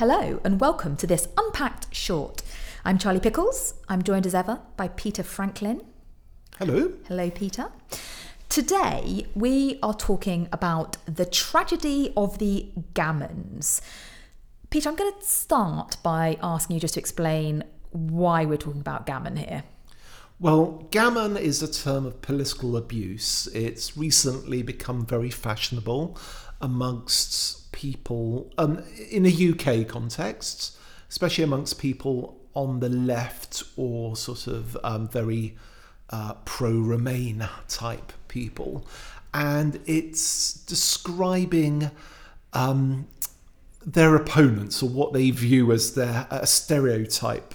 Hello, and welcome to this Unpacked Short. I'm Charlie Pickles. I'm joined as ever by Peter Franklin. Hello. Hello, Peter. Today, we are talking about the tragedy of the gammons. Peter, I'm going to start by asking you just to explain why we're talking about gammon here. Well, gammon is a term of political abuse. It's recently become very fashionable amongst people um, in a UK context, especially amongst people on the left or sort of um, very uh, pro Remain type people. And it's describing um, their opponents or what they view as their a stereotype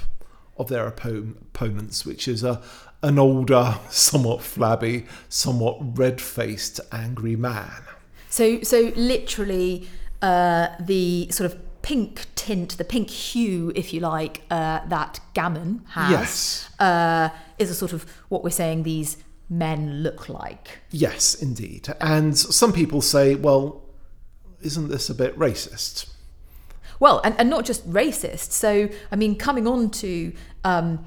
of their oppo- opponents, which is a an older, somewhat flabby, somewhat red faced, angry man. So, so literally, uh, the sort of pink tint, the pink hue, if you like, uh, that gammon has, Yes. uh, is a sort of what we're saying these men look like. Yes, indeed. And some people say, well, isn't this a bit racist? Well, and, and not just racist. So, I mean, coming on to, um,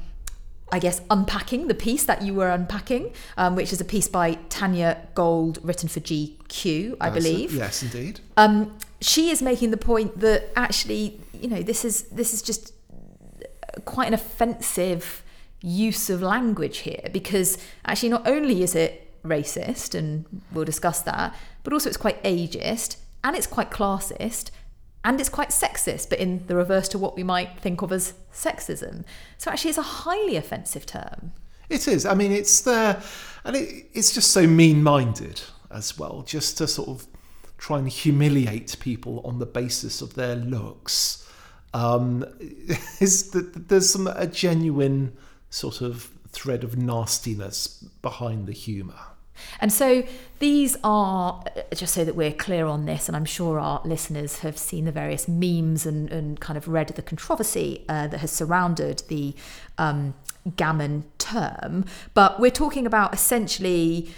I guess, unpacking the piece that you were unpacking, um, which is a piece by Tanya Gold, written for GQ, I That's it. believe. Yes, indeed. Um, she is making the point that actually, you know, this is this is just quite an offensive use of language here because actually, not only is it racist, and we'll discuss that, but also it's quite ageist and it's quite classist and it's quite sexist, but in the reverse to what we might think of as sexism. So actually, it's a highly offensive term. It is. I mean, it's there, and it, it's just so mean minded as well, just to sort of try and humiliate people on the basis of their looks. Um, is that there's some a genuine sort of thread of nastiness behind the humour. And so these are, uh, just so that we're clear on this, and I'm sure our listeners have seen the various memes and, and kind of read the controversy uh, that has surrounded the um, gammon term. But we're talking about essentially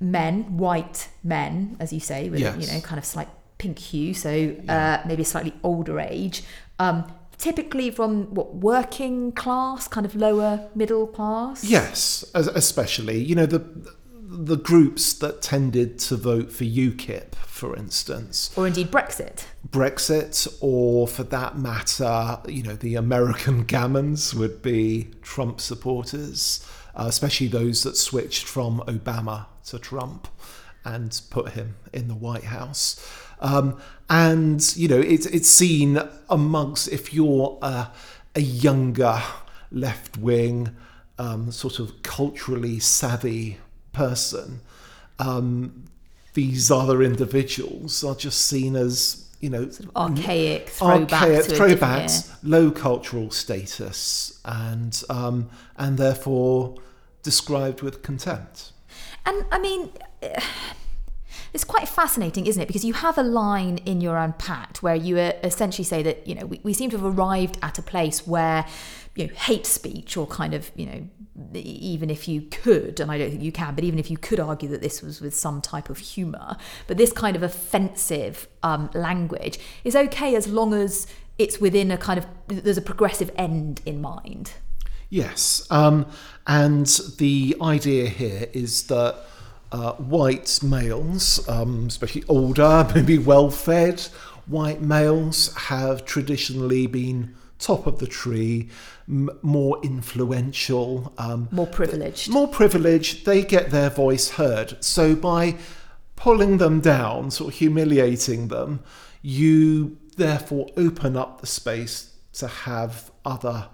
men, white men, as you say, with Yes. you know kind of slight pink hue, so uh, maybe a slightly older age. Um, typically from what working class, kind of lower middle class. Yes, especially you know the the groups that tended to vote for UKIP, for instance, Or indeed Brexit. Brexit, or for that matter, you know the American gammons would be Trump supporters, uh, especially those that switched from Obama to Trump and put him in the White House. Um, and you know it's it's seen amongst if you're a, a younger left wing, um, sort of culturally savvy person, um, these other individuals are just seen as you know Archaic throwback archaic to different throwbacks, low cultural status, and um, and therefore described with contempt. And I mean, it's quite fascinating, isn't it? Because you have a line in your Unpacked where you uh, essentially say that, you know, we, we seem to have arrived at a place where, you know, hate speech or kind of, you know, even if you could, and I don't think you can, but even if you could argue that this was with some type of humour, but this kind of offensive um, language is okay as long as it's within a kind of, there's a progressive end in mind. Yes, um, and the idea here is that uh, white males, um, especially older, maybe well-fed white males, have traditionally been top of the tree, m- more influential, um, More privileged. more privileged. They get their voice heard. So by pulling them down, sort of humiliating them, you therefore open up the space to have other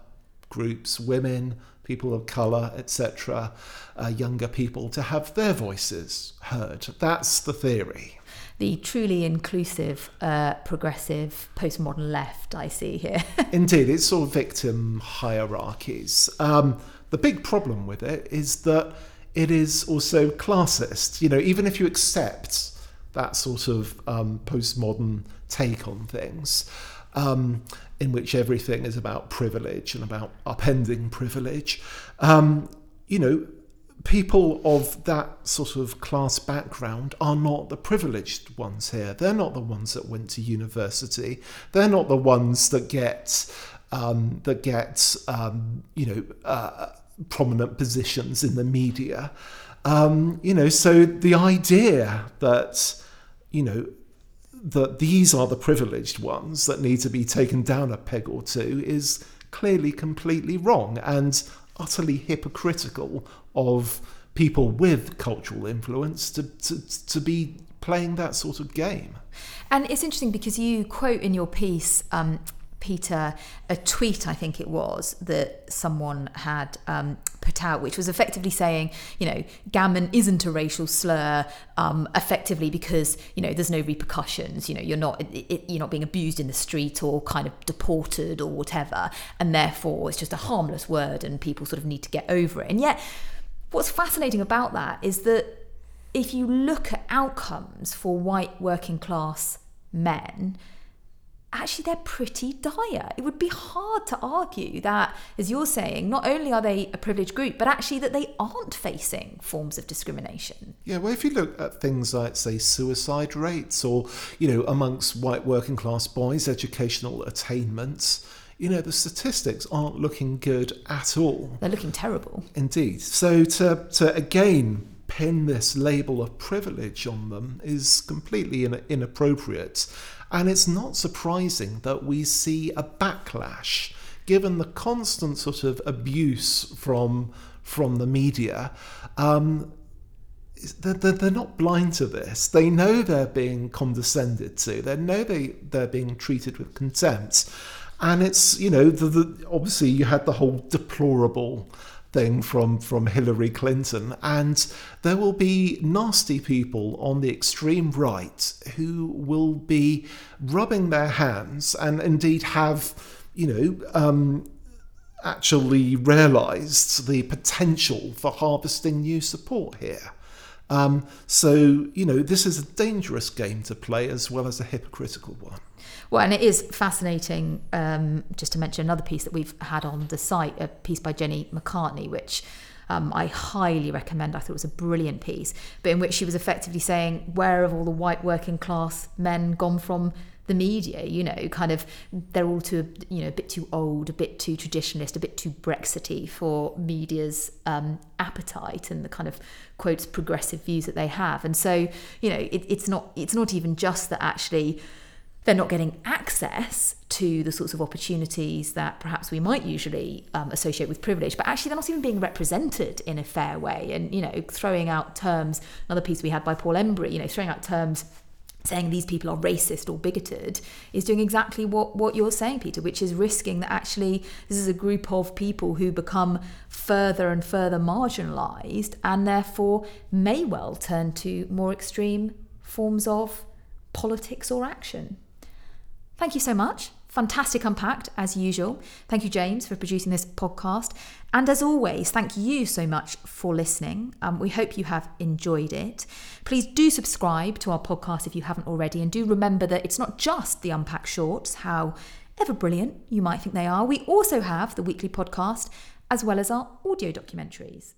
groups, women, people of colour, etc., uh, younger people, to have their voices heard. That's the theory. The truly inclusive, uh, progressive, postmodern left I see here. Indeed, it's all victim hierarchies. Um, the big problem with it is that it is also classist. You know, even if you accept that sort of um, postmodern take on things, um, in which everything is about privilege and about upending privilege, um, you know, people of that sort of class background are not the privileged ones here. They're not the ones that went to university. They're not the ones that get um, that get um, you know uh, prominent positions in the media. Um, you know, so the idea that you know that these are the privileged ones that need to be taken down a peg or two is clearly completely wrong and utterly hypocritical of people with cultural influence to, to, to be playing that sort of game. And it's interesting because you quote in your piece um, Peter a tweet, I think it was, that someone had um, put out, which was effectively saying, you know, gammon isn't a racial slur, um, effectively because you know there's no repercussions. You know, you're not it, it, you're not being abused in the street or kind of deported or whatever, and therefore it's just a harmless word, and people sort of need to get over it. And yet, what's fascinating about that is that if you look at outcomes for white working class men actually they're pretty dire. It would be hard to argue that, as you're saying, not only are they a privileged group, but actually that they aren't facing forms of discrimination. Yeah, well, if you look at things like, say, suicide rates or, you know, amongst white working class boys, educational attainments, you know, the statistics aren't looking good at all. They're looking terrible. Indeed. So to, to again, pin this label of privilege on them is completely in, inappropriate. And it's not surprising that we see a backlash given the constant sort of abuse from from the media. Um, they're, they're, not blind to this. They know they're being condescended to. They know they, they're being treated with contempt. And it's, you know, the, the, obviously you had the whole deplorable thing from, from Hillary Clinton. And there will be nasty people on the extreme right who will be rubbing their hands and indeed have, you know, um, actually realised the potential for harvesting new support here. Um, so, you know, this is a dangerous game to play as well as a hypocritical one. Well, and it is fascinating, um, just to mention another piece that we've had on the site, a piece by Jenny McCartney, which um, I highly recommend. I thought it was a brilliant piece, but in which she was effectively saying, where have all the white working class men gone from the media, you know, kind of they're all too, you know, a bit too old, a bit too traditionalist, a bit too Brexity for media's um, appetite and the kind of quotes progressive views that they have. And so, you know, it, it's not it's not even just that actually they're not getting access to the sorts of opportunities that perhaps we might usually um, associate with privilege, but actually they're not even being represented in a fair way. And, you know, throwing out terms, another piece we had by Paul Embery, you know, throwing out terms saying these people are racist or bigoted is doing exactly what, what you're saying, Peter, which is risking that actually this is a group of people who become further and further marginalised and therefore may well turn to more extreme forms of politics or action. Thank you so much. Fantastic Unpacked, as usual. Thank you, James, for producing this podcast. And as always, thank you so much for listening. Um, we hope you have enjoyed it. Please do subscribe to our podcast if you haven't already. And do remember that it's not just the Unpacked Shorts, how ever brilliant you might think they are. We also have the weekly podcast, as well as our audio documentaries.